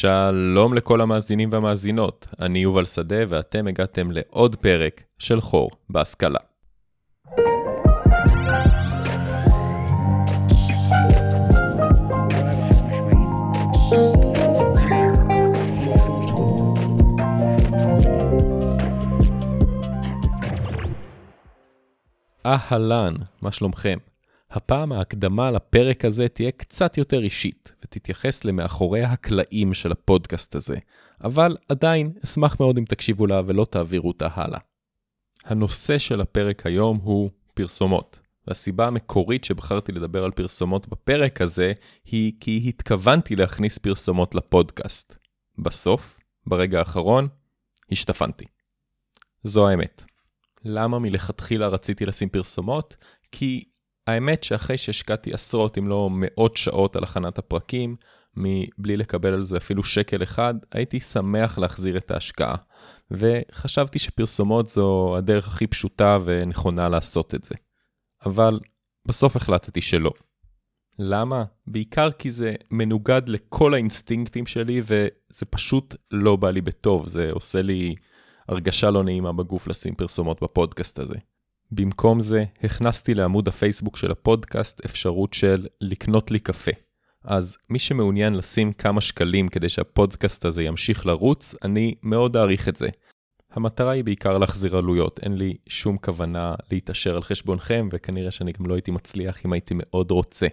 שלום לכל המאזינים והמאזינות, אני יובל שדה ואתם הגעתם לעוד פרק של חור בהשכלה. אהלן, מה שלומכם? הפעם ההקדמה לפרק הזה תהיה קצת יותר אישית, ותתייחס למאחורי הקלעים של הפודקאסט הזה, אבל עדיין אשמח מאוד אם תקשיבו לה ולא תעבירו אותה הלאה. הנושא של הפרק היום הוא פרסומות, והסיבה המקורית שבחרתי לדבר על פרסומות בפרק הזה, היא כי התכוונתי להכניס פרסומות לפודקאסט. בסוף, ברגע האחרון, השתפנתי. זו האמת. למה מלכתחילה רציתי לשים פרסומות? כי האמת שאחרי שהשקעתי עשרות אם לא מאות שעות על הכנת הפרקים, מבלי לקבל על זה אפילו שקל אחד, הייתי שמח להחזיר את ההשקעה. וחשבתי שפרסומות זו הדרך הכי פשוטה ונכונה לעשות את זה. אבל בסוף החלטתי שלא. למה? בעיקר כי זה מנוגד לכל האינסטינקטים שלי וזה פשוט לא בא לי בטוב, זה עושה לי הרגשה לא נעימה בגוף לשים פרסומות בפודקאסט הזה. במקום זה, הכנסתי לעמוד הפייסבוק של הפודקאסט אפשרות של לקנות לי קפה. אז מי שמעוניין לשים כמה שקלים כדי שהפודקאסט הזה ימשיך לרוץ, אני מאוד אעריך את זה. המטרה היא בעיקר להחזיר עלויות, אין לי שום כוונה להתעשר על חשבונכם, וכנראה שאני גם לא הייתי מצליח אם הייתי מאוד רוצה.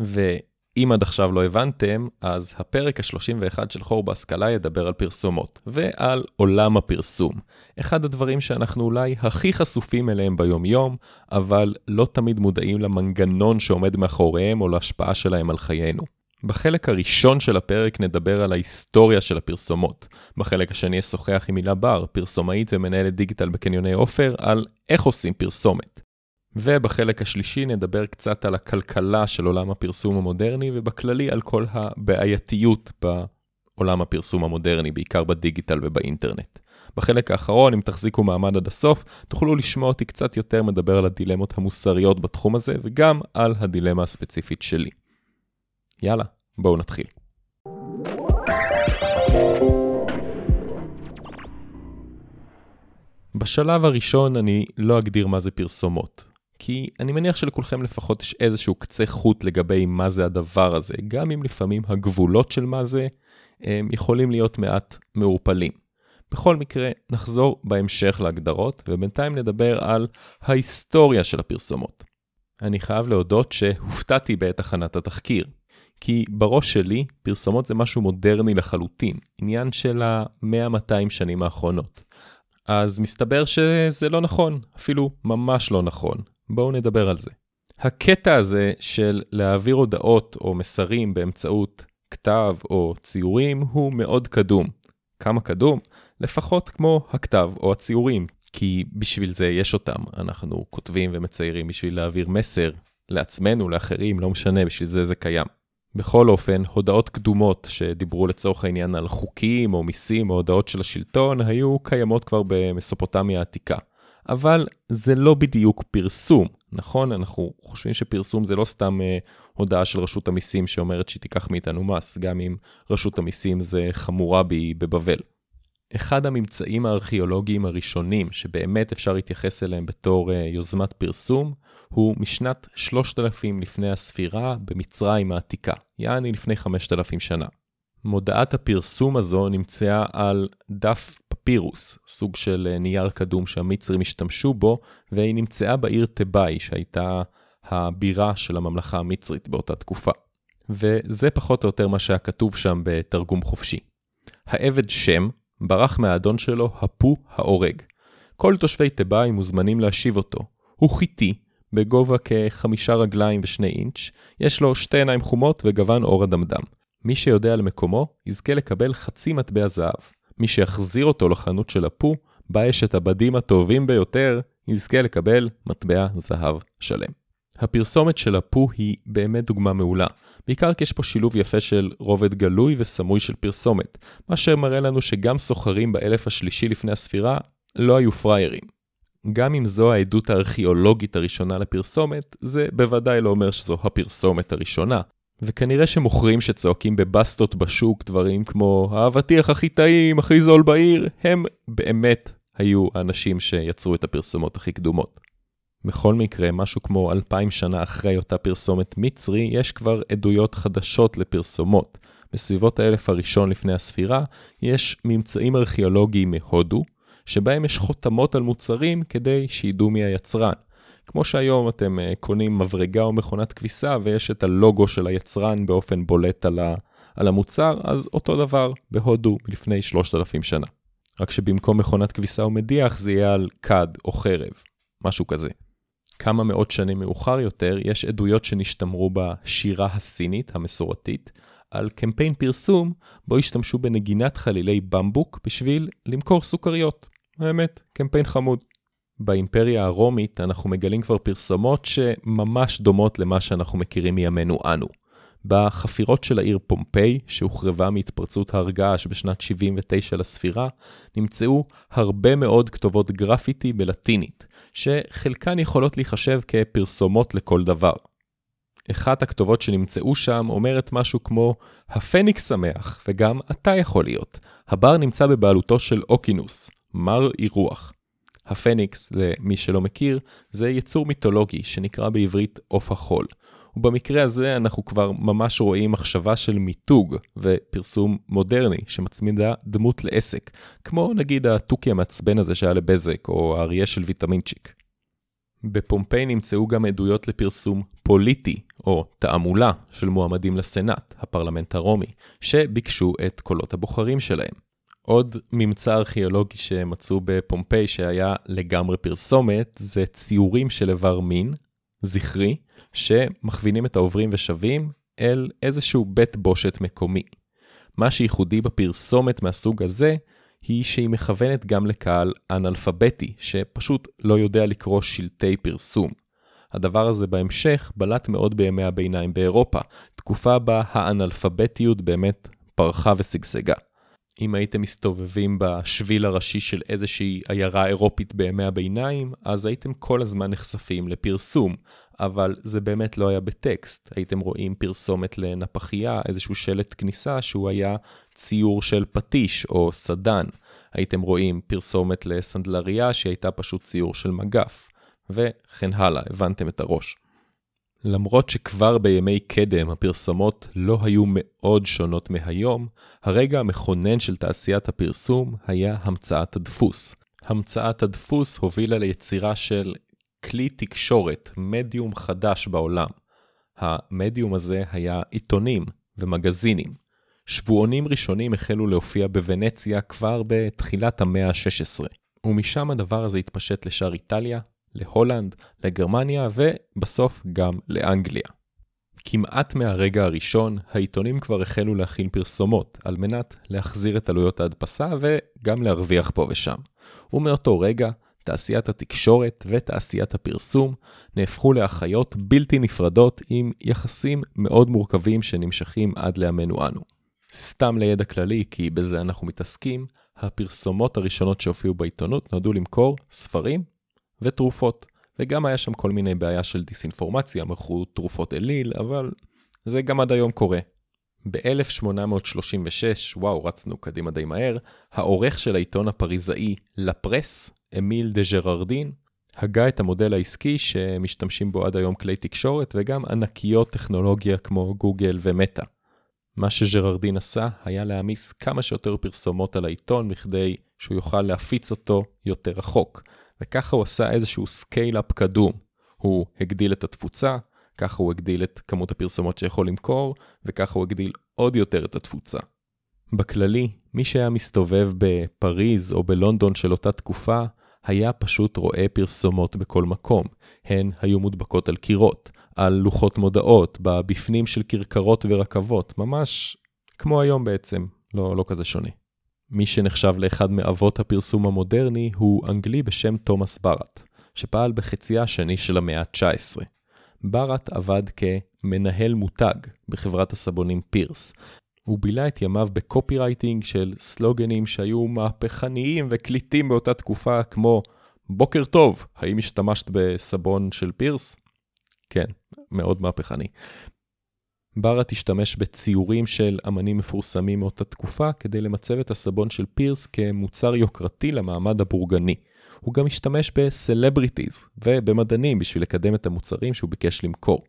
ו... אם עד עכשיו לא הבנתם, אז הפרק ה-31 של חור בהשכלה ידבר על פרסומות, ועל עולם הפרסום. אחד הדברים שאנחנו אולי הכי חשופים אליהם ביום-יום, אבל לא תמיד מודעים למנגנון שעומד מאחוריהם או להשפעה שלהם על חיינו. בחלק הראשון של הפרק נדבר על ההיסטוריה של הפרסומות. בחלק השני אשוחח עם הילה בר, פרסומאית ומנהלת דיגיטל בקניוני עופר, על איך עושים פרסומת. ובחלק השלישי נדבר קצת על הכלכלה של עולם הפרסום המודרני, ובכללי על כל הבעייתיות בעולם הפרסום המודרני, בעיקר בדיגיטל ובאינטרנט. בחלק האחרון, אם תחזיקו מעמד עד הסוף, תוכלו לשמוע אותי קצת יותר מדבר על הדילמות המוסריות בתחום הזה, וגם על הדילמה הספציפית שלי. יאללה, בואו נתחיל. בשלב הראשון אני לא אגדיר מה זה פרסומות. כי אני מניח שלכולכם לפחות יש איזשהו קצה חוט לגבי מה זה הדבר הזה, גם אם לפעמים הגבולות של מה זה הם יכולים להיות מעט מעורפלים. בכל מקרה, נחזור בהמשך להגדרות, ובינתיים נדבר על ההיסטוריה של הפרסומות. אני חייב להודות שהופתעתי בעת הכנת התחקיר, כי בראש שלי פרסומות זה משהו מודרני לחלוטין, עניין של ה-100-200 שנים האחרונות. אז מסתבר שזה לא נכון, אפילו ממש לא נכון. בואו נדבר על זה. הקטע הזה של להעביר הודעות או מסרים באמצעות כתב או ציורים הוא מאוד קדום. כמה קדום? לפחות כמו הכתב או הציורים, כי בשביל זה יש אותם. אנחנו כותבים ומציירים בשביל להעביר מסר לעצמנו, לאחרים, לא משנה, בשביל זה זה קיים. בכל אופן, הודעות קדומות שדיברו לצורך העניין על חוקים או מיסים או הודעות של השלטון היו קיימות כבר במסופוטמיה העתיקה. אבל זה לא בדיוק פרסום, נכון? אנחנו חושבים שפרסום זה לא סתם אה, הודעה של רשות המיסים שאומרת שהיא תיקח מאיתנו מס, גם אם רשות המיסים זה חמורבי בבבל. אחד הממצאים הארכיאולוגיים הראשונים שבאמת אפשר להתייחס אליהם בתור uh, יוזמת פרסום, הוא משנת 3000 לפני הספירה במצרים העתיקה, יעני לפני 5000 שנה. מודעת הפרסום הזו נמצאה על דף פפירוס, סוג של אה, נייר קדום שהמצרים השתמשו בו, והיא נמצאה בעיר תיבאי, שהייתה הבירה של הממלכה המצרית באותה תקופה. וזה פחות או יותר מה שהיה כתוב שם בתרגום חופשי. העבד שם ברח מהאדון שלו הפו ההורג. כל תושבי תיבאי מוזמנים להשיב אותו. הוא חיטי, בגובה כחמישה רגליים ושני אינץ', יש לו שתי עיניים חומות וגוון אור אדמדם. מי שיודע על מקומו, יזכה לקבל חצי מטבע זהב. מי שיחזיר אותו לחנות של הפו, בה יש את הבדים הטובים ביותר, יזכה לקבל מטבע זהב שלם. הפרסומת של הפו היא באמת דוגמה מעולה, בעיקר כי יש פה שילוב יפה של רובד גלוי וסמוי של פרסומת, מה שמראה לנו שגם סוחרים באלף השלישי לפני הספירה לא היו פריירים. גם אם זו העדות הארכיאולוגית הראשונה לפרסומת, זה בוודאי לא אומר שזו הפרסומת הראשונה, וכנראה שמוכרים שצועקים בבסטות בשוק דברים כמו האבטיח הכי טעים, הכי זול בעיר, הם באמת היו האנשים שיצרו את הפרסומות הכי קדומות. בכל מקרה, משהו כמו אלפיים שנה אחרי אותה פרסומת מצרי, יש כבר עדויות חדשות לפרסומות. בסביבות האלף הראשון לפני הספירה, יש ממצאים ארכיאולוגיים מהודו, שבהם יש חותמות על מוצרים כדי שידעו מי היצרן. כמו שהיום אתם uh, קונים מברגה או מכונת כביסה ויש את הלוגו של היצרן באופן בולט על, ה, על המוצר, אז אותו דבר בהודו לפני 3,000 שנה. רק שבמקום מכונת כביסה או מדיח זה יהיה על כד או חרב, משהו כזה. כמה מאות שנים מאוחר יותר, יש עדויות שנשתמרו בשירה הסינית המסורתית, על קמפיין פרסום בו השתמשו בנגינת חלילי במבוק בשביל למכור סוכריות. האמת, קמפיין חמוד. באימפריה הרומית אנחנו מגלים כבר פרסומות שממש דומות למה שאנחנו מכירים מימינו אנו. בחפירות של העיר פומפיי, שהוחרבה מהתפרצות הר געש בשנת 79 לספירה, נמצאו הרבה מאוד כתובות גרפיטי בלטינית, שחלקן יכולות להיחשב כפרסומות לכל דבר. אחת הכתובות שנמצאו שם אומרת משהו כמו, הפניקס שמח, וגם אתה יכול להיות. הבר נמצא בבעלותו של אוקינוס, מר אירוח. הפניקס, למי שלא מכיר, זה יצור מיתולוגי שנקרא בעברית עוף החול. ובמקרה הזה אנחנו כבר ממש רואים מחשבה של מיתוג ופרסום מודרני שמצמידה דמות לעסק, כמו נגיד התוכי המעצבן הזה שהיה לבזק, או האריה של ויטמינצ'יק. בפומפיי נמצאו גם עדויות לפרסום פוליטי, או תעמולה, של מועמדים לסנאט, הפרלמנט הרומי, שביקשו את קולות הבוחרים שלהם. עוד ממצא ארכיאולוגי שמצאו בפומפיי שהיה לגמרי פרסומת, זה ציורים של איבר מין, זכרי, שמכווינים את העוברים ושבים אל איזשהו בית בושת מקומי. מה שייחודי בפרסומת מהסוג הזה, היא שהיא מכוונת גם לקהל אנאלפביתי, שפשוט לא יודע לקרוא שלטי פרסום. הדבר הזה בהמשך בלט מאוד בימי הביניים באירופה, תקופה בה האנאלפביתיות באמת פרחה ושגשגה. אם הייתם מסתובבים בשביל הראשי של איזושהי עיירה אירופית בימי הביניים, אז הייתם כל הזמן נחשפים לפרסום, אבל זה באמת לא היה בטקסט. הייתם רואים פרסומת לנפחייה, איזשהו שלט כניסה שהוא היה ציור של פטיש או סדן. הייתם רואים פרסומת לסנדלריה שהייתה פשוט ציור של מגף, וכן הלאה, הבנתם את הראש. למרות שכבר בימי קדם הפרסומות לא היו מאוד שונות מהיום, הרגע המכונן של תעשיית הפרסום היה המצאת הדפוס. המצאת הדפוס הובילה ליצירה של כלי תקשורת, מדיום חדש בעולם. המדיום הזה היה עיתונים ומגזינים. שבועונים ראשונים החלו להופיע בוונציה כבר בתחילת המאה ה-16, ומשם הדבר הזה התפשט לשאר איטליה, להולנד, לגרמניה ובסוף גם לאנגליה. כמעט מהרגע הראשון, העיתונים כבר החלו להכין פרסומות על מנת להחזיר את עלויות ההדפסה וגם להרוויח פה ושם. ומאותו רגע, תעשיית התקשורת ותעשיית הפרסום נהפכו לאחיות בלתי נפרדות עם יחסים מאוד מורכבים שנמשכים עד לימינו אנו. סתם לידע כללי, כי בזה אנחנו מתעסקים, הפרסומות הראשונות שהופיעו בעיתונות נועדו למכור ספרים ותרופות. וגם היה שם כל מיני בעיה של דיסאינפורמציה, מכרו תרופות אליל, אבל זה גם עד היום קורה. ב-1836, וואו, רצנו קדימה די מהר, העורך של העיתון הפריזאי לפרס, אמיל דה ז'ררדין, הגה את המודל העסקי שמשתמשים בו עד היום כלי תקשורת וגם ענקיות טכנולוגיה כמו גוגל ומטא. מה שז'ררדין עשה היה להעמיס כמה שיותר פרסומות על העיתון בכדי שהוא יוכל להפיץ אותו יותר רחוק. וככה הוא עשה איזשהו scale-up קדום. הוא הגדיל את התפוצה, ככה הוא הגדיל את כמות הפרסומות שיכול למכור, וככה הוא הגדיל עוד יותר את התפוצה. בכללי, מי שהיה מסתובב בפריז או בלונדון של אותה תקופה, היה פשוט רואה פרסומות בכל מקום. הן היו מודבקות על קירות, על לוחות מודעות, בבפנים של כרכרות ורכבות, ממש כמו היום בעצם, לא, לא כזה שונה. מי שנחשב לאחד מאבות הפרסום המודרני הוא אנגלי בשם תומאס בארט, שפעל בחציה השני של המאה ה-19. בארט עבד כמנהל מותג בחברת הסבונים פירס. הוא בילה את ימיו ב copywriting של סלוגנים שהיו מהפכניים וקליטים באותה תקופה כמו בוקר טוב, האם השתמשת בסבון של פירס? כן, מאוד מהפכני. ברט השתמש בציורים של אמנים מפורסמים מאותה תקופה כדי למצב את הסבון של פירס כמוצר יוקרתי למעמד הבורגני. הוא גם השתמש ב celebrities ובמדענים בשביל לקדם את המוצרים שהוא ביקש למכור.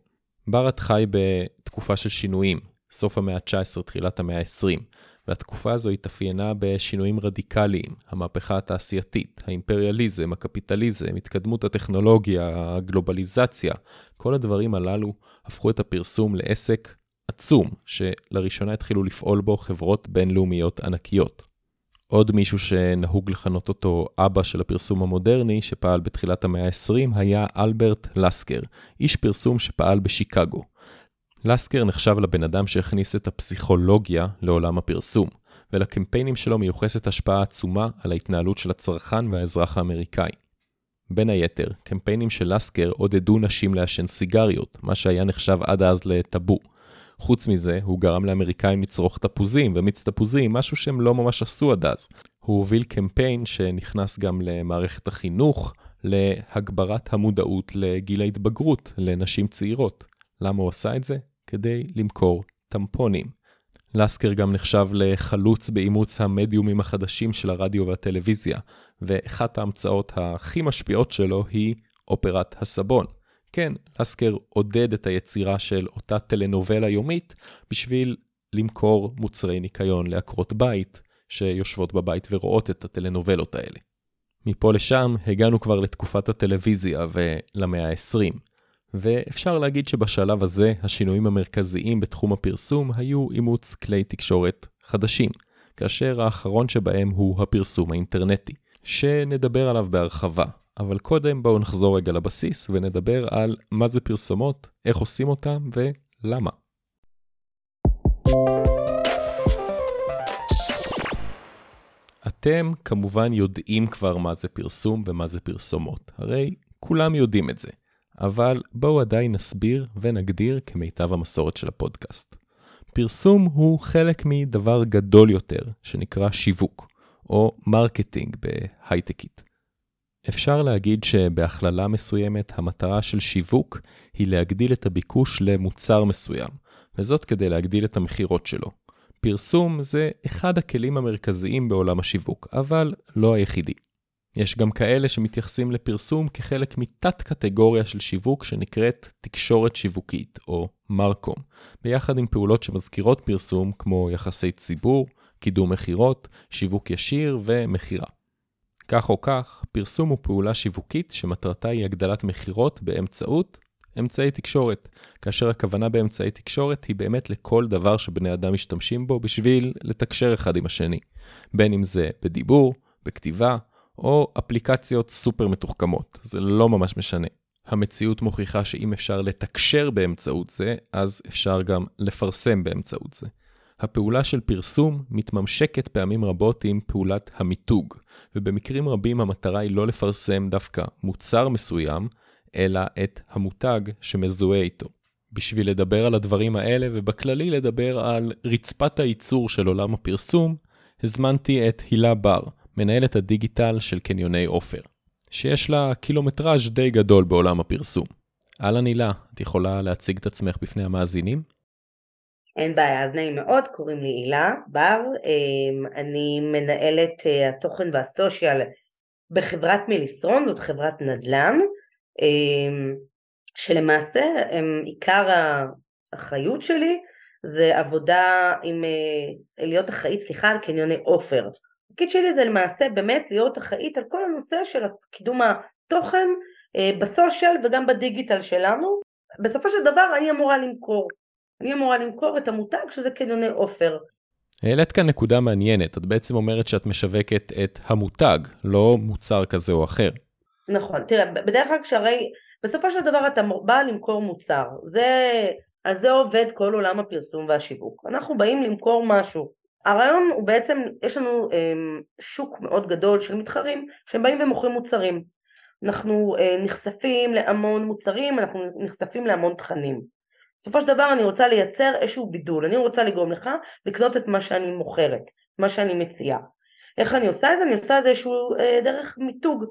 בארת חי בתקופה של שינויים, סוף המאה ה-19, תחילת המאה ה-20, והתקופה הזו התאפיינה בשינויים רדיקליים, המהפכה התעשייתית, האימפריאליזם, הקפיטליזם, התקדמות הטכנולוגיה, הגלובליזציה, כל הדברים הללו הפכו את הפרסום לעסק עצום, שלראשונה התחילו לפעול בו חברות בינלאומיות ענקיות. עוד מישהו שנהוג לכנות אותו אבא של הפרסום המודרני, שפעל בתחילת המאה ה-20, היה אלברט לסקר, איש פרסום שפעל בשיקגו. לסקר נחשב לבן אדם שהכניס את הפסיכולוגיה לעולם הפרסום, ולקמפיינים שלו מיוחסת השפעה עצומה על ההתנהלות של הצרכן והאזרח האמריקאי. בין היתר, קמפיינים של לסקר עודדו נשים לעשן סיגריות, מה שהיה נחשב עד אז לטאבו. חוץ מזה, הוא גרם לאמריקאים לצרוך תפוזים ומיץ תפוזים, משהו שהם לא ממש עשו עד אז. הוא הוביל קמפיין שנכנס גם למערכת החינוך, להגברת המודעות לגיל ההתבגרות לנשים צעירות. למה הוא עשה את זה? כדי למכור טמפונים. לסקר גם נחשב לחלוץ באימוץ המדיומים החדשים של הרדיו והטלוויזיה, ואחת ההמצאות הכי משפיעות שלו היא אופרת הסבון. כן, לסקר עודד את היצירה של אותה טלנובלה יומית בשביל למכור מוצרי ניקיון לעקרות בית שיושבות בבית ורואות את הטלנובלות האלה. מפה לשם הגענו כבר לתקופת הטלוויזיה ולמאה ה-20. ואפשר להגיד שבשלב הזה השינויים המרכזיים בתחום הפרסום היו אימוץ כלי תקשורת חדשים, כאשר האחרון שבהם הוא הפרסום האינטרנטי, שנדבר עליו בהרחבה. אבל קודם בואו נחזור רגע לבסיס ונדבר על מה זה פרסומות, איך עושים אותם ולמה. אתם כמובן יודעים כבר מה זה פרסום ומה זה פרסומות, הרי כולם יודעים את זה. אבל בואו עדיין נסביר ונגדיר כמיטב המסורת של הפודקאסט. פרסום הוא חלק מדבר גדול יותר, שנקרא שיווק, או marketing בהייטקית. אפשר להגיד שבהכללה מסוימת המטרה של שיווק היא להגדיל את הביקוש למוצר מסוים, וזאת כדי להגדיל את המכירות שלו. פרסום זה אחד הכלים המרכזיים בעולם השיווק, אבל לא היחידי. יש גם כאלה שמתייחסים לפרסום כחלק מתת קטגוריה של שיווק שנקראת תקשורת שיווקית, או מרקום, ביחד עם פעולות שמזכירות פרסום כמו יחסי ציבור, קידום מכירות, שיווק ישיר ומכירה. כך או כך, פרסום הוא פעולה שיווקית שמטרתה היא הגדלת מכירות באמצעות אמצעי תקשורת, כאשר הכוונה באמצעי תקשורת היא באמת לכל דבר שבני אדם משתמשים בו בשביל לתקשר אחד עם השני, בין אם זה בדיבור, בכתיבה, או אפליקציות סופר מתוחכמות, זה לא ממש משנה. המציאות מוכיחה שאם אפשר לתקשר באמצעות זה, אז אפשר גם לפרסם באמצעות זה. הפעולה של פרסום מתממשקת פעמים רבות עם פעולת המיתוג, ובמקרים רבים המטרה היא לא לפרסם דווקא מוצר מסוים, אלא את המותג שמזוהה איתו. בשביל לדבר על הדברים האלה, ובכללי לדבר על רצפת הייצור של עולם הפרסום, הזמנתי את הילה בר, מנהלת הדיגיטל של קניוני עופר, שיש לה קילומטראז' די גדול בעולם הפרסום. אהלן הילה, את יכולה להציג את עצמך בפני המאזינים? אין בעיה, אז נעים מאוד, קוראים לי הילה בר, אמ, אני מנהלת אה, התוכן והסושיאל בחברת מיליסרון, זאת חברת נדל"ן, אמ, שלמעשה עיקר האחריות שלי זה עבודה עם, אה, להיות אחראית, סליחה, על קניוני עופר. התפקיד שלי זה למעשה באמת להיות אחראית על כל הנושא של קידום התוכן אה, בסושיאל וגם בדיגיטל שלנו. בסופו של דבר אני אמורה למכור. אני אמורה למכור את המותג שזה קניוני עופר. העלית כאן נקודה מעניינת, את בעצם אומרת שאת משווקת את המותג, לא מוצר כזה או אחר. נכון, תראה, בדרך כלל כשהרי בסופו של דבר אתה בא למכור מוצר, זה, על זה עובד כל עולם הפרסום והשיווק. אנחנו באים למכור משהו. הרעיון הוא בעצם, יש לנו אמ, שוק מאוד גדול של מתחרים שהם באים ומוכרים מוצרים. אנחנו אה, נחשפים להמון מוצרים, אנחנו נחשפים להמון תכנים. בסופו של דבר אני רוצה לייצר איזשהו בידול, אני רוצה לגרום לך לקנות את מה שאני מוכרת, מה שאני מציעה. איך אני עושה את זה? אני עושה את זה איזשהו אה, דרך מיתוג.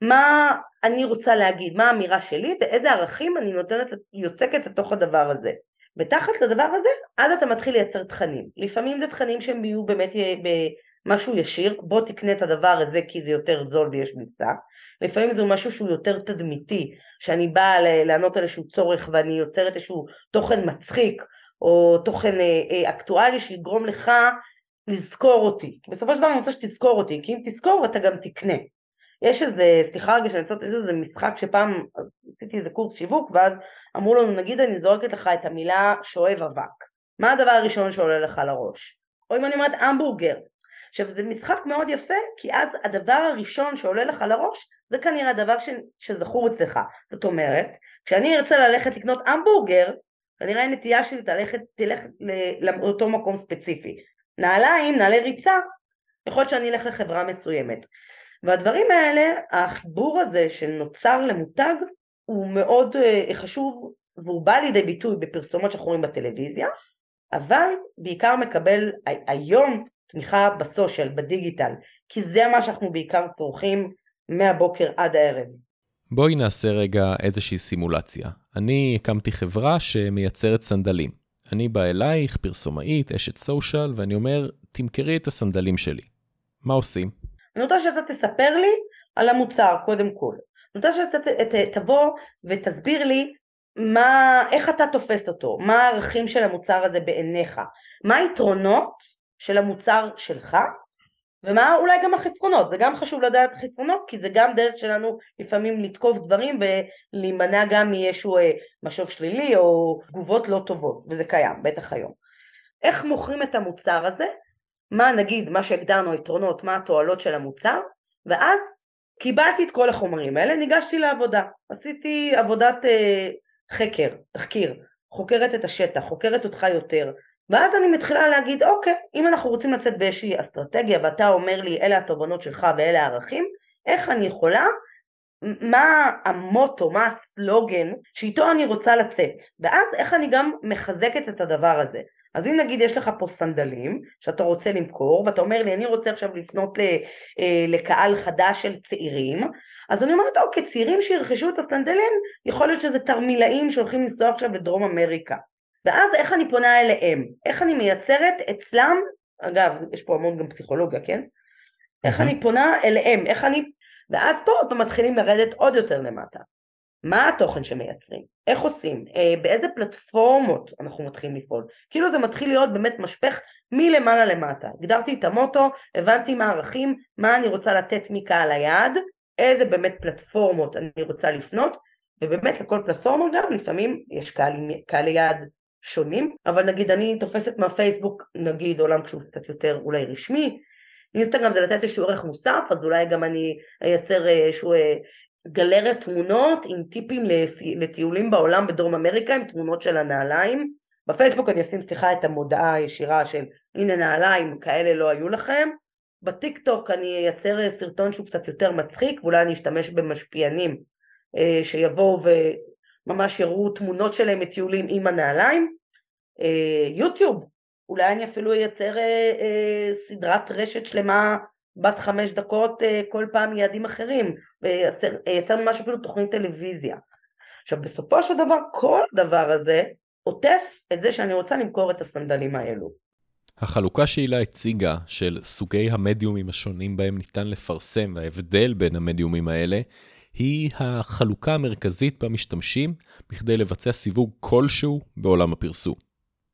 מה אני רוצה להגיד, מה האמירה שלי ואיזה ערכים אני נותנת, יוצקת לתוך הדבר הזה. ותחת לדבר הזה, אז אתה מתחיל לייצר תכנים. לפעמים זה תכנים שהם יהיו באמת במשהו ישיר, בוא תקנה את הדבר הזה כי זה יותר זול ויש מבצע. לפעמים זה משהו שהוא יותר תדמיתי, שאני באה לענות על איזשהו צורך ואני יוצרת איזשהו תוכן מצחיק, או תוכן אה, אה, אקטואלי שיגרום לך לזכור אותי. בסופו של דבר אני רוצה שתזכור אותי, כי אם תזכור אתה גם תקנה. יש איזה, סליחה רגע שאני רוצה לעשות איזה משחק שפעם עשיתי איזה קורס שיווק ואז אמרו לנו נגיד אני זורקת לך את המילה שואב אבק, מה הדבר הראשון שעולה לך לראש? או אם אני אומרת המבורגר. עכשיו זה משחק מאוד יפה כי אז הדבר הראשון שעולה לך לראש זה כנראה הדבר ש... שזכור אצלך. זאת אומרת, כשאני ארצה ללכת לקנות המבורגר, כנראה הנטייה שלי תלכת, תלך לאותו מקום ספציפי. נעליים, נעלי ריצה, יכול להיות שאני אלך לחברה מסוימת. והדברים האלה, החיבור הזה שנוצר למותג הוא מאוד uh, חשוב והוא בא לידי ביטוי בפרסומות שאנחנו רואים בטלוויזיה, אבל בעיקר מקבל היום תמיכה בסושיאל, בדיגיטל, כי זה מה שאנחנו בעיקר צורכים מהבוקר עד הערב. בואי נעשה רגע איזושהי סימולציה. אני הקמתי חברה שמייצרת סנדלים. אני בא אלייך, פרסומאית, אשת סושיאל, ואני אומר, תמכרי את הסנדלים שלי. מה עושים? אני רוצה שאתה תספר לי על המוצר קודם כל. אני רוצה שאתה תבוא ותסביר לי מה, איך אתה תופס אותו, מה הערכים של המוצר הזה בעיניך, מה היתרונות של המוצר שלך ומה אולי גם החסרונות, זה גם חשוב לדעת חסרונות כי זה גם דרך שלנו לפעמים לתקוף דברים ולהימנע גם מאיזשהו אה, משוב שלילי או תגובות לא טובות וזה קיים, בטח היום. איך מוכרים את המוצר הזה, מה נגיד מה שהגדרנו היתרונות, מה התועלות של המוצר? ואז קיבלתי את כל החומרים האלה, ניגשתי לעבודה, עשיתי עבודת אה, חקר, תחקיר, חוקרת את השטח, חוקרת אותך יותר, ואז אני מתחילה להגיד אוקיי, אם אנחנו רוצים לצאת באיזושהי אסטרטגיה ואתה אומר לי אלה התובנות שלך ואלה הערכים, איך אני יכולה, מה המוטו, מה הסלוגן שאיתו אני רוצה לצאת, ואז איך אני גם מחזקת את הדבר הזה. אז אם נגיד יש לך פה סנדלים שאתה רוצה למכור ואתה אומר לי אני רוצה עכשיו לפנות אה, לקהל חדש של צעירים אז אני אומרת אוקיי צעירים שירכשו את הסנדלים יכול להיות שזה תרמילאים שהולכים לנסוע עכשיו לדרום אמריקה ואז איך אני פונה אליהם? איך אני מייצרת אצלם אגב יש פה המון גם פסיכולוגיה כן? איך אני פונה אליהם? איך אני ואז פה עוד מתחילים לרדת עוד יותר למטה. מה התוכן שמייצרים, איך עושים, אה, באיזה פלטפורמות אנחנו מתחילים לפעול, כאילו זה מתחיל להיות באמת משפך מלמעלה למטה, הגדרתי את המוטו, הבנתי מה הערכים, מה אני רוצה לתת מקהל היעד, איזה באמת פלטפורמות אני רוצה לפנות, ובאמת לכל פלטפורמה גם לפעמים יש קהל, קהל יעד שונים, אבל נגיד אני תופסת מהפייסבוק נגיד עולם שהוא קצת יותר אולי רשמי, אינסטגרם זה לתת איזשהו ערך מוסף, אז אולי גם אני אייצר איזשהו אה, גלריית תמונות עם טיפים לטיולים בעולם בדרום אמריקה עם תמונות של הנעליים. בפייסבוק אני אשים סליחה את המודעה הישירה של הנה נעליים כאלה לא היו לכם. בטיק טוק אני אייצר סרטון שהוא קצת יותר מצחיק ואולי אני אשתמש במשפיענים אה, שיבואו וממש יראו תמונות שלהם מטיולים עם הנעליים. אה, יוטיוב, אולי אני אפילו אייצר אה, סדרת רשת שלמה בת חמש דקות אה, כל פעם יעדים אחרים, ויצרנו משהו אפילו תוכנית טלוויזיה. עכשיו בסופו של דבר כל הדבר הזה עוטף את זה שאני רוצה למכור את הסנדלים האלו. החלוקה שהילה הציגה של סוגי המדיומים השונים בהם ניתן לפרסם וההבדל בין המדיומים האלה, היא החלוקה המרכזית במשתמשים בכדי לבצע סיווג כלשהו בעולם הפרסום.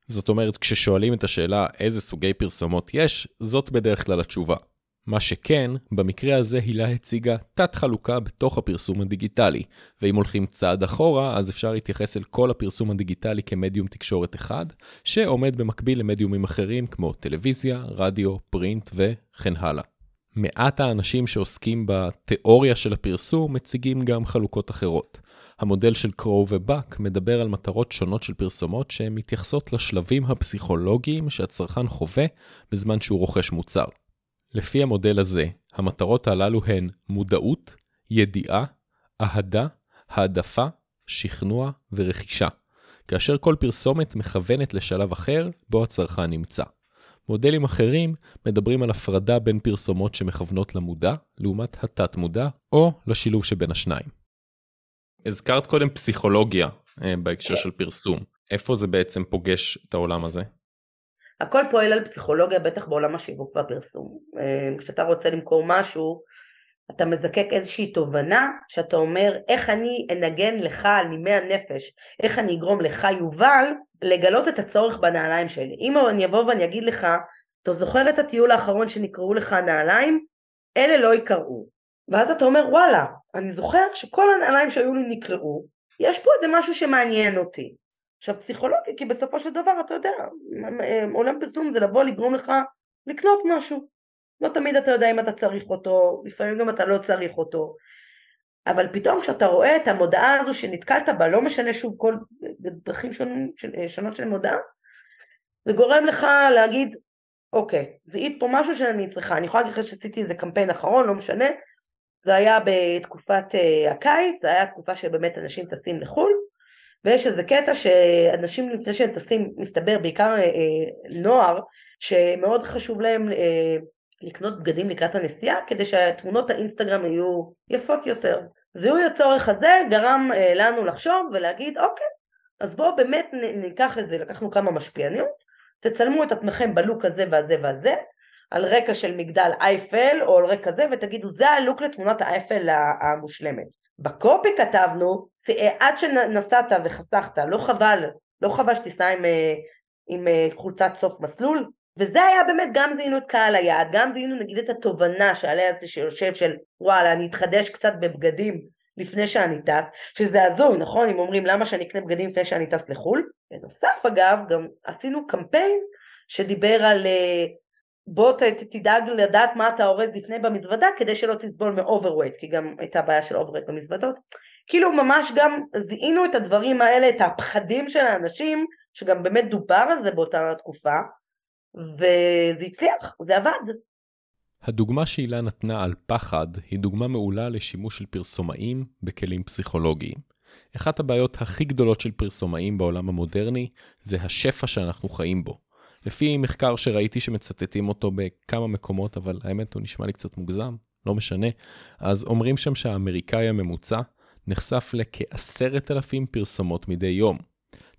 זאת אומרת, כששואלים את השאלה איזה סוגי פרסומות יש, זאת בדרך כלל התשובה. מה שכן, במקרה הזה הילה הציגה תת-חלוקה בתוך הפרסום הדיגיטלי, ואם הולכים צעד אחורה, אז אפשר להתייחס אל כל הפרסום הדיגיטלי כמדיום תקשורת אחד, שעומד במקביל למדיומים אחרים כמו טלוויזיה, רדיו, פרינט וכן הלאה. מעט האנשים שעוסקים בתיאוריה של הפרסום מציגים גם חלוקות אחרות. המודל של קרו ובאק מדבר על מטרות שונות של פרסומות שהן מתייחסות לשלבים הפסיכולוגיים שהצרכן חווה בזמן שהוא רוכש מוצר. לפי המודל הזה, המטרות הללו הן מודעות, ידיעה, אהדה, העדפה, שכנוע ורכישה, כאשר כל פרסומת מכוונת לשלב אחר בו הצרכן נמצא. מודלים אחרים מדברים על הפרדה בין פרסומות שמכוונות למודע, לעומת התת-מודע, או לשילוב שבין השניים. הזכרת קודם פסיכולוגיה אה, בהקשר של פרסום. איפה זה בעצם פוגש את העולם הזה? הכל פועל על פסיכולוגיה, בטח בעולם השיווק והפרסום. אה, כשאתה רוצה למכור משהו, אתה מזקק איזושהי תובנה, שאתה אומר, איך אני אנגן לך על נימי הנפש, איך אני אגרום לך, יובל, לגלות את הצורך בנעליים שלי. אם אני אבוא ואני אגיד לך, אתה זוכר את הטיול האחרון שנקראו לך נעליים? אלה לא יקראו. ואז אתה אומר, וואלה, אני זוכר שכל הנעליים שהיו לי נקראו, יש פה איזה משהו שמעניין אותי. עכשיו פסיכולוגיה, כי בסופו של דבר אתה יודע, עולם פרסום זה לבוא לגרום לך לקנות משהו. לא תמיד אתה יודע אם אתה צריך אותו, לפעמים גם אתה לא צריך אותו. אבל פתאום כשאתה רואה את המודעה הזו שנתקלת בה, לא משנה שוב כל דרכים שונות, שונות של מודעה, זה גורם לך להגיד, אוקיי, זיהית פה משהו שאני צריכה. אני יכולה להגיד שעשיתי איזה קמפיין אחרון, לא משנה, זה היה בתקופת uh, הקיץ, זה היה תקופה שבאמת אנשים טסים לחו"ל, ויש איזה קטע שאנשים לפני שהם טסים, מסתבר בעיקר uh, נוער, שמאוד חשוב להם לקנות בגדים לקראת הנסיעה, כדי שתמונות האינסטגרם יהיו יפות יותר. זיהוי הצורך הזה גרם uh, לנו לחשוב ולהגיד, אוקיי, אז בואו באמת ניקח את זה, לקחנו כמה משפיעניות, תצלמו את עצמכם בלוק הזה והזה והזה, על רקע של מגדל אייפל או על רקע זה ותגידו זה הלוק לתמונת האייפל המושלמת. בקופי כתבנו עד שנסעת וחסכת לא חבל לא חבל שתיסע עם, אה, עם אה, חולצת סוף מסלול וזה היה באמת גם זיהינו את קהל היעד גם זיהינו נגיד את התובנה שעליה זה שיושב של וואלה אני אתחדש קצת בבגדים לפני שאני טס, שזה הזוי, נכון? אם אומרים למה שאני אקנה בגדים לפני שאני טס לחו"ל. בנוסף אגב, גם עשינו קמפיין שדיבר על אה, בוא ת, תדאג לדעת מה אתה אורז לפני במזוודה כדי שלא תסבול מ overweight כי גם הייתה בעיה של overweight במזוודות כאילו ממש גם זיהינו את הדברים האלה את הפחדים של האנשים שגם באמת דובר על זה באותה תקופה וזה הצליח זה עבד. הדוגמה שהילה נתנה על פחד היא דוגמה מעולה לשימוש של פרסומאים בכלים פסיכולוגיים. אחת הבעיות הכי גדולות של פרסומאים בעולם המודרני זה השפע שאנחנו חיים בו. לפי מחקר שראיתי שמצטטים אותו בכמה מקומות, אבל האמת הוא נשמע לי קצת מוגזם, לא משנה, אז אומרים שם שהאמריקאי הממוצע נחשף לכעשרת אלפים פרסומות מדי יום.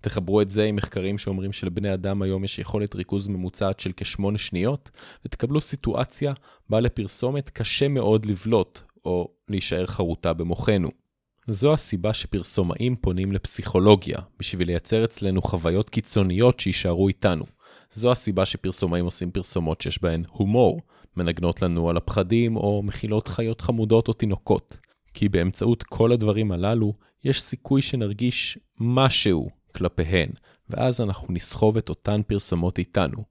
תחברו את זה עם מחקרים שאומרים שלבני אדם היום יש יכולת ריכוז ממוצעת של כשמונה שניות, ותקבלו סיטואציה בה לפרסומת קשה מאוד לבלוט, או להישאר חרוטה במוחנו. זו הסיבה שפרסומאים פונים לפסיכולוגיה, בשביל לייצר אצלנו חוויות קיצוניות שיישארו איתנו. זו הסיבה שפרסומאים עושים פרסומות שיש בהן הומור, מנגנות לנו על הפחדים או מכילות חיות חמודות או תינוקות. כי באמצעות כל הדברים הללו, יש סיכוי שנרגיש משהו כלפיהן, ואז אנחנו נסחוב את אותן פרסומות איתנו.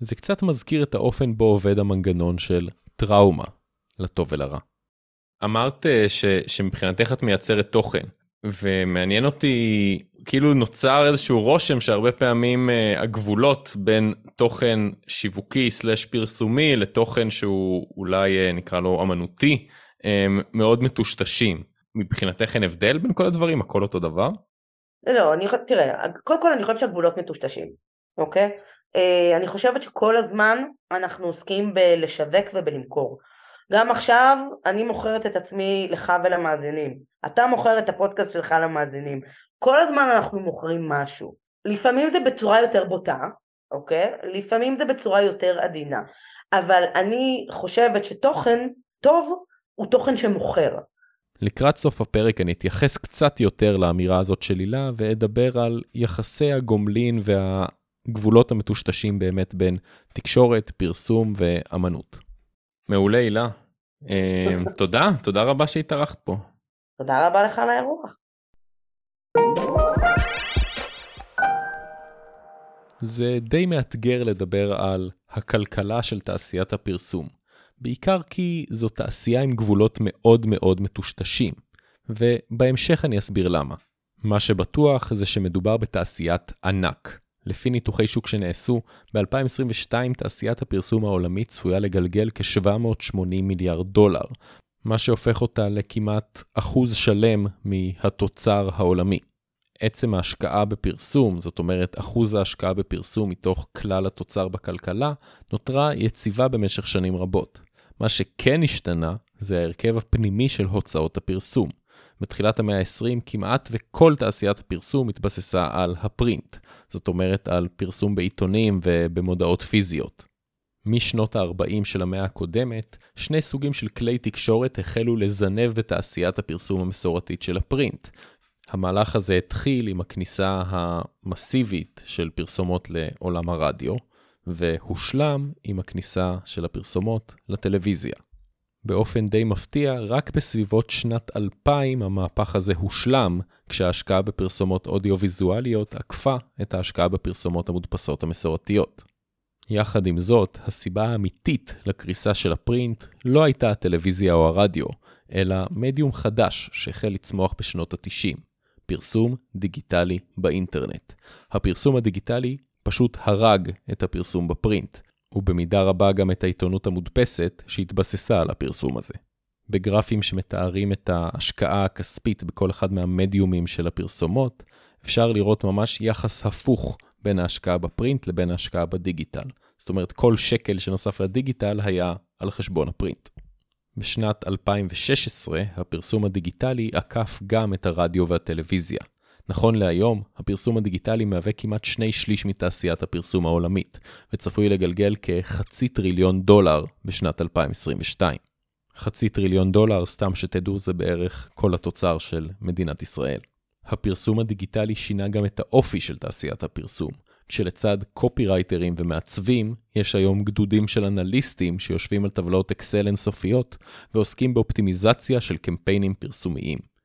זה קצת מזכיר את האופן בו עובד המנגנון של טראומה, לטוב ולרע. אמרת אה, ש, שמבחינתך את מייצרת תוכן, ומעניין אותי, כאילו נוצר איזשהו רושם שהרבה פעמים uh, הגבולות בין תוכן שיווקי סלש פרסומי לתוכן שהוא אולי uh, נקרא לו אמנותי, הם מאוד מטושטשים. מבחינתך אין הבדל בין כל הדברים? הכל אותו דבר? לא, אני, תראה, קודם כל אני חושבת שהגבולות מטושטשים, אוקיי? Uh, אני חושבת שכל הזמן אנחנו עוסקים בלשווק ובלמכור. גם עכשיו אני מוכרת את עצמי לך ולמאזינים. אתה מוכר את הפודקאסט שלך למאזינים. כל הזמן אנחנו מוכרים משהו. לפעמים זה בצורה יותר בוטה, אוקיי? לפעמים זה בצורה יותר עדינה. אבל אני חושבת שתוכן טוב הוא תוכן שמוכר. לקראת סוף הפרק אני אתייחס קצת יותר לאמירה הזאת של הילה ואדבר על יחסי הגומלין והגבולות המטושטשים באמת בין תקשורת, פרסום ואמנות. מעולה הילה. אמ, תודה, תודה רבה שהתארחת פה. תודה רבה לך על האירוח. זה די מאתגר לדבר על הכלכלה של תעשיית הפרסום, בעיקר כי זו תעשייה עם גבולות מאוד מאוד מטושטשים, ובהמשך אני אסביר למה. מה שבטוח זה שמדובר בתעשיית ענק, לפי ניתוחי שוק שנעשו, ב-2022 תעשיית הפרסום העולמית צפויה לגלגל כ-780 מיליארד דולר, מה שהופך אותה לכמעט אחוז שלם מהתוצר העולמי. עצם ההשקעה בפרסום, זאת אומרת אחוז ההשקעה בפרסום מתוך כלל התוצר בכלכלה, נותרה יציבה במשך שנים רבות. מה שכן השתנה זה ההרכב הפנימי של הוצאות הפרסום. בתחילת המאה ה-20 כמעט וכל תעשיית הפרסום התבססה על הפרינט, זאת אומרת על פרסום בעיתונים ובמודעות פיזיות. משנות ה-40 של המאה הקודמת, שני סוגים של כלי תקשורת החלו לזנב בתעשיית הפרסום המסורתית של הפרינט. המהלך הזה התחיל עם הכניסה המסיבית של פרסומות לעולם הרדיו, והושלם עם הכניסה של הפרסומות לטלוויזיה. באופן די מפתיע, רק בסביבות שנת 2000 המהפך הזה הושלם, כשההשקעה בפרסומות אודיו-ויזואליות עקפה את ההשקעה בפרסומות המודפסות המסורתיות. יחד עם זאת, הסיבה האמיתית לקריסה של הפרינט לא הייתה הטלוויזיה או הרדיו, אלא מדיום חדש שהחל לצמוח בשנות ה-90, פרסום דיגיטלי באינטרנט. הפרסום הדיגיטלי פשוט הרג את הפרסום בפרינט, ובמידה רבה גם את העיתונות המודפסת שהתבססה על הפרסום הזה. בגרפים שמתארים את ההשקעה הכספית בכל אחד מהמדיומים של הפרסומות, אפשר לראות ממש יחס הפוך בין ההשקעה בפרינט לבין ההשקעה בדיגיטל. זאת אומרת, כל שקל שנוסף לדיגיטל היה על חשבון הפרינט. בשנת 2016, הפרסום הדיגיטלי עקף גם את הרדיו והטלוויזיה. נכון להיום, הפרסום הדיגיטלי מהווה כמעט שני שליש מתעשיית הפרסום העולמית, וצפוי לגלגל כחצי טריליון דולר בשנת 2022. חצי טריליון דולר, סתם שתדעו, זה בערך כל התוצר של מדינת ישראל. הפרסום הדיגיטלי שינה גם את האופי של תעשיית הפרסום, כשלצד קופירייטרים ומעצבים, יש היום גדודים של אנליסטים שיושבים על טבלאות אקסל אינסופיות ועוסקים באופטימיזציה של קמפיינים פרסומיים.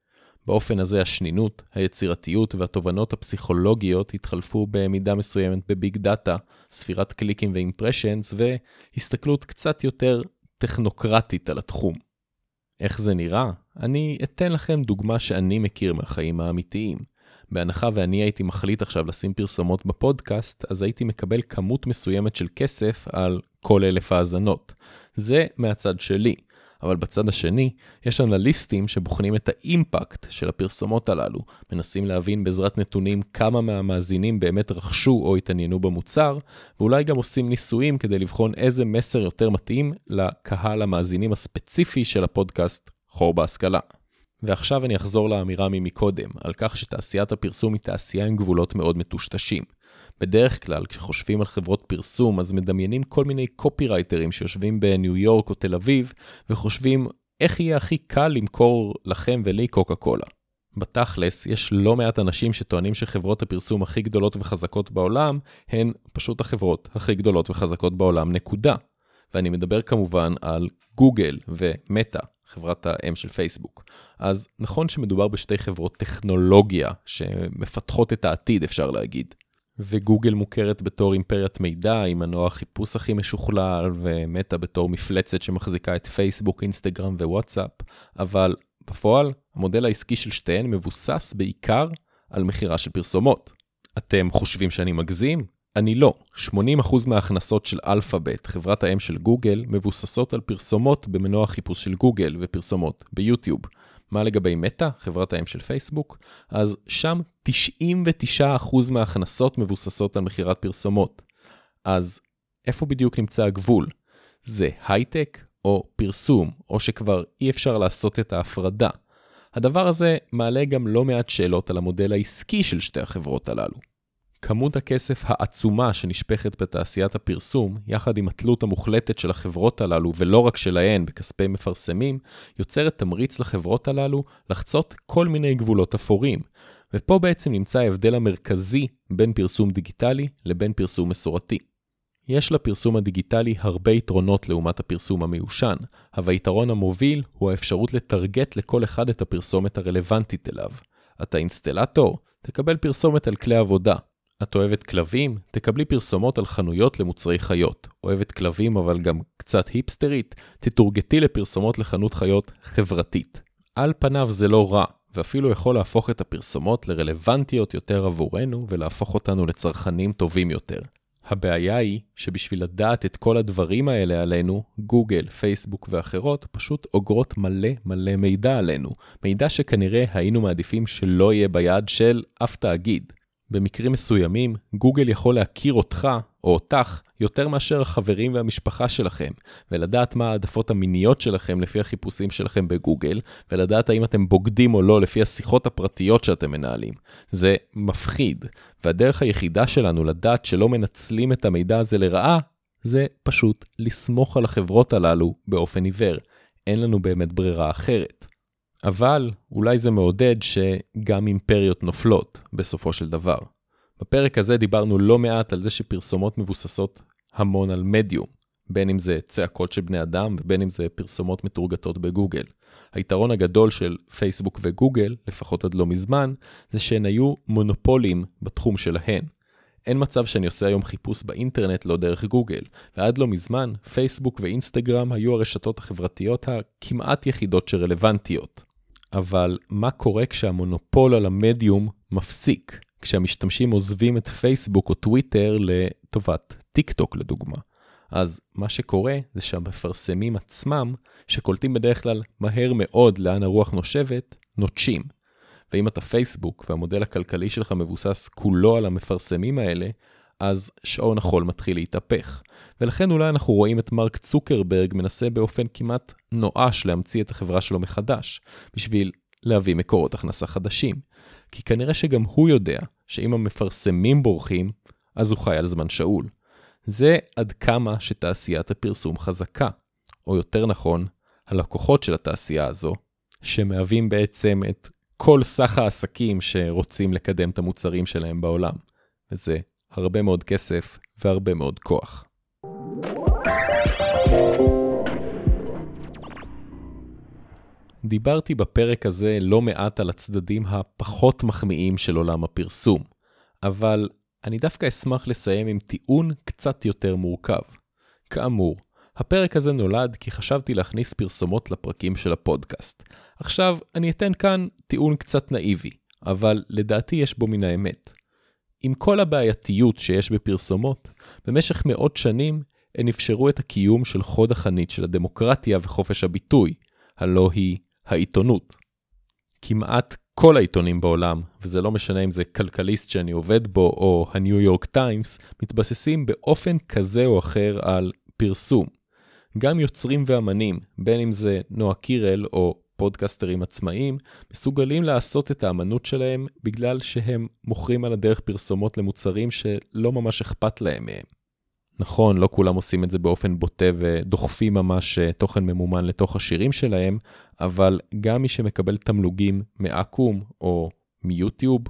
באופן הזה השנינות, היצירתיות והתובנות הפסיכולוגיות התחלפו במידה מסוימת בביג דאטה, ספירת קליקים ואימפרשנס והסתכלות קצת יותר טכנוקרטית על התחום. איך זה נראה? אני אתן לכם דוגמה שאני מכיר מהחיים האמיתיים. בהנחה ואני הייתי מחליט עכשיו לשים פרסומות בפודקאסט, אז הייתי מקבל כמות מסוימת של כסף על כל אלף האזנות. זה מהצד שלי. אבל בצד השני, יש אנליסטים שבוחנים את האימפקט של הפרסומות הללו, מנסים להבין בעזרת נתונים כמה מהמאזינים באמת רכשו או התעניינו במוצר, ואולי גם עושים ניסויים כדי לבחון איזה מסר יותר מתאים לקהל המאזינים הספציפי של הפודקאסט חור בהשכלה. ועכשיו אני אחזור לאמירה ממקודם, על כך שתעשיית הפרסום היא תעשייה עם גבולות מאוד מטושטשים. בדרך כלל, כשחושבים על חברות פרסום, אז מדמיינים כל מיני קופירייטרים שיושבים בניו יורק או תל אביב, וחושבים איך יהיה הכי קל למכור לכם ולי קוקה קולה. בתכלס, יש לא מעט אנשים שטוענים שחברות הפרסום הכי גדולות וחזקות בעולם, הן פשוט החברות הכי גדולות וחזקות בעולם, נקודה. ואני מדבר כמובן על גוגל ומטא, חברת האם של פייסבוק. אז נכון שמדובר בשתי חברות טכנולוגיה שמפתחות את העתיד, אפשר להגיד. וגוגל מוכרת בתור אימפריית מידע עם מנוע החיפוש הכי משוכלל, ומטא בתור מפלצת שמחזיקה את פייסבוק, אינסטגרם ווואטסאפ, אבל בפועל המודל העסקי של שתיהן מבוסס בעיקר על מכירה של פרסומות. אתם חושבים שאני מגזים? אני לא. 80% מההכנסות של אלפאבית, חברת האם של גוגל, מבוססות על פרסומות במנוע החיפוש של גוגל ופרסומות ביוטיוב. מה לגבי מטא, חברת האם של פייסבוק? אז שם 99% מההכנסות מבוססות על מכירת פרסומות. אז איפה בדיוק נמצא הגבול? זה הייטק או פרסום, או שכבר אי אפשר לעשות את ההפרדה. הדבר הזה מעלה גם לא מעט שאלות על המודל העסקי של שתי החברות הללו. כמות הכסף העצומה שנשפכת בתעשיית הפרסום, יחד עם התלות המוחלטת של החברות הללו, ולא רק שלהן, בכספי מפרסמים, יוצרת תמריץ לחברות הללו לחצות כל מיני גבולות אפורים. ופה בעצם נמצא ההבדל המרכזי בין פרסום דיגיטלי לבין פרסום מסורתי. יש לפרסום הדיגיטלי הרבה יתרונות לעומת הפרסום המיושן, אבל היתרון המוביל הוא האפשרות לטרגט לכל אחד את הפרסומת הרלוונטית אליו. אתה אינסטלטור? תקבל פרסומת על כלי עבודה. את אוהבת כלבים? תקבלי פרסומות על חנויות למוצרי חיות. אוהבת כלבים אבל גם קצת היפסטרית? תתורגתי לפרסומות לחנות חיות חברתית. על פניו זה לא רע, ואפילו יכול להפוך את הפרסומות לרלוונטיות יותר עבורנו ולהפוך אותנו לצרכנים טובים יותר. הבעיה היא שבשביל לדעת את כל הדברים האלה עלינו, גוגל, פייסבוק ואחרות פשוט אוגרות מלא מלא מידע עלינו. מידע שכנראה היינו מעדיפים שלא יהיה ביד של אף תאגיד. במקרים מסוימים, גוגל יכול להכיר אותך או אותך יותר מאשר החברים והמשפחה שלכם, ולדעת מה העדפות המיניות שלכם לפי החיפושים שלכם בגוגל, ולדעת האם אתם בוגדים או לא לפי השיחות הפרטיות שאתם מנהלים. זה מפחיד, והדרך היחידה שלנו לדעת שלא מנצלים את המידע הזה לרעה, זה פשוט לסמוך על החברות הללו באופן עיוור. אין לנו באמת ברירה אחרת. אבל אולי זה מעודד שגם אימפריות נופלות בסופו של דבר. בפרק הזה דיברנו לא מעט על זה שפרסומות מבוססות המון על מדיום, בין אם זה צעקות של בני אדם ובין אם זה פרסומות מתורגתות בגוגל. היתרון הגדול של פייסבוק וגוגל, לפחות עד לא מזמן, זה שהן היו מונופולים בתחום שלהן. אין מצב שאני עושה היום חיפוש באינטרנט לא דרך גוגל, ועד לא מזמן, פייסבוק ואינסטגרם היו הרשתות החברתיות הכמעט יחידות שרלוונטיות. אבל מה קורה כשהמונופול על המדיום מפסיק? כשהמשתמשים עוזבים את פייסבוק או טוויטר לטובת טיק טוק לדוגמה. אז מה שקורה זה שהמפרסמים עצמם, שקולטים בדרך כלל מהר מאוד לאן הרוח נושבת, נוטשים. ואם אתה פייסבוק והמודל הכלכלי שלך מבוסס כולו על המפרסמים האלה, אז שעון החול מתחיל להתהפך. ולכן אולי אנחנו רואים את מרק צוקרברג מנסה באופן כמעט נואש להמציא את החברה שלו מחדש, בשביל להביא מקורות הכנסה חדשים. כי כנראה שגם הוא יודע שאם המפרסמים בורחים, אז הוא חי על זמן שאול. זה עד כמה שתעשיית הפרסום חזקה, או יותר נכון, הלקוחות של התעשייה הזו, שמהווים בעצם את כל סך העסקים שרוצים לקדם את המוצרים שלהם בעולם. וזה הרבה מאוד כסף והרבה מאוד כוח. דיברתי בפרק הזה לא מעט על הצדדים הפחות מחמיאים של עולם הפרסום, אבל אני דווקא אשמח לסיים עם טיעון קצת יותר מורכב. כאמור, הפרק הזה נולד כי חשבתי להכניס פרסומות לפרקים של הפודקאסט. עכשיו, אני אתן כאן טיעון קצת נאיבי, אבל לדעתי יש בו מן האמת. עם כל הבעייתיות שיש בפרסומות, במשך מאות שנים הן אפשרו את הקיום של חוד החנית של הדמוקרטיה וחופש הביטוי, הלא היא העיתונות. כמעט כל העיתונים בעולם, וזה לא משנה אם זה כלכליסט שאני עובד בו או הניו יורק טיימס, מתבססים באופן כזה או אחר על פרסום. גם יוצרים ואמנים, בין אם זה נועה קירל או פודקסטרים עצמאיים, מסוגלים לעשות את האמנות שלהם בגלל שהם מוכרים על הדרך פרסומות למוצרים שלא ממש אכפת להם מהם. נכון, לא כולם עושים את זה באופן בוטה ודוחפים ממש אה, תוכן ממומן לתוך השירים שלהם, אבל גם מי שמקבל תמלוגים מאקו"ם או מיוטיוב,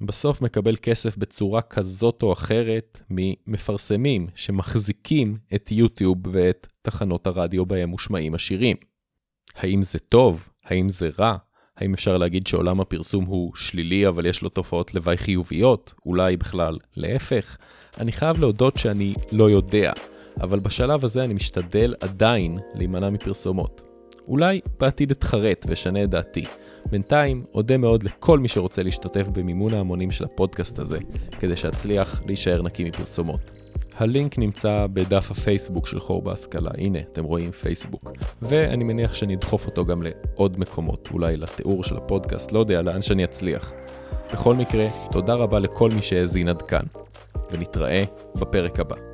בסוף מקבל כסף בצורה כזאת או אחרת ממפרסמים שמחזיקים את יוטיוב ואת תחנות הרדיו בהם מושמעים השירים. האם זה טוב? האם זה רע? האם אפשר להגיד שעולם הפרסום הוא שלילי אבל יש לו תופעות לוואי חיוביות? אולי בכלל להפך? אני חייב להודות שאני לא יודע, אבל בשלב הזה אני משתדל עדיין להימנע מפרסומות. אולי בעתיד אתחרט ואשנה את דעתי. בינתיים, אודה מאוד לכל מי שרוצה להשתתף במימון ההמונים של הפודקאסט הזה, כדי שאצליח להישאר נקי מפרסומות. הלינק נמצא בדף הפייסבוק של חור בהשכלה, הנה, אתם רואים פייסבוק. ואני מניח שאני אדחוף אותו גם לעוד מקומות, אולי לתיאור של הפודקאסט, לא יודע, לאן שאני אצליח. בכל מקרה, תודה רבה לכל מי שהאזין עד כאן, ונתראה בפרק הבא.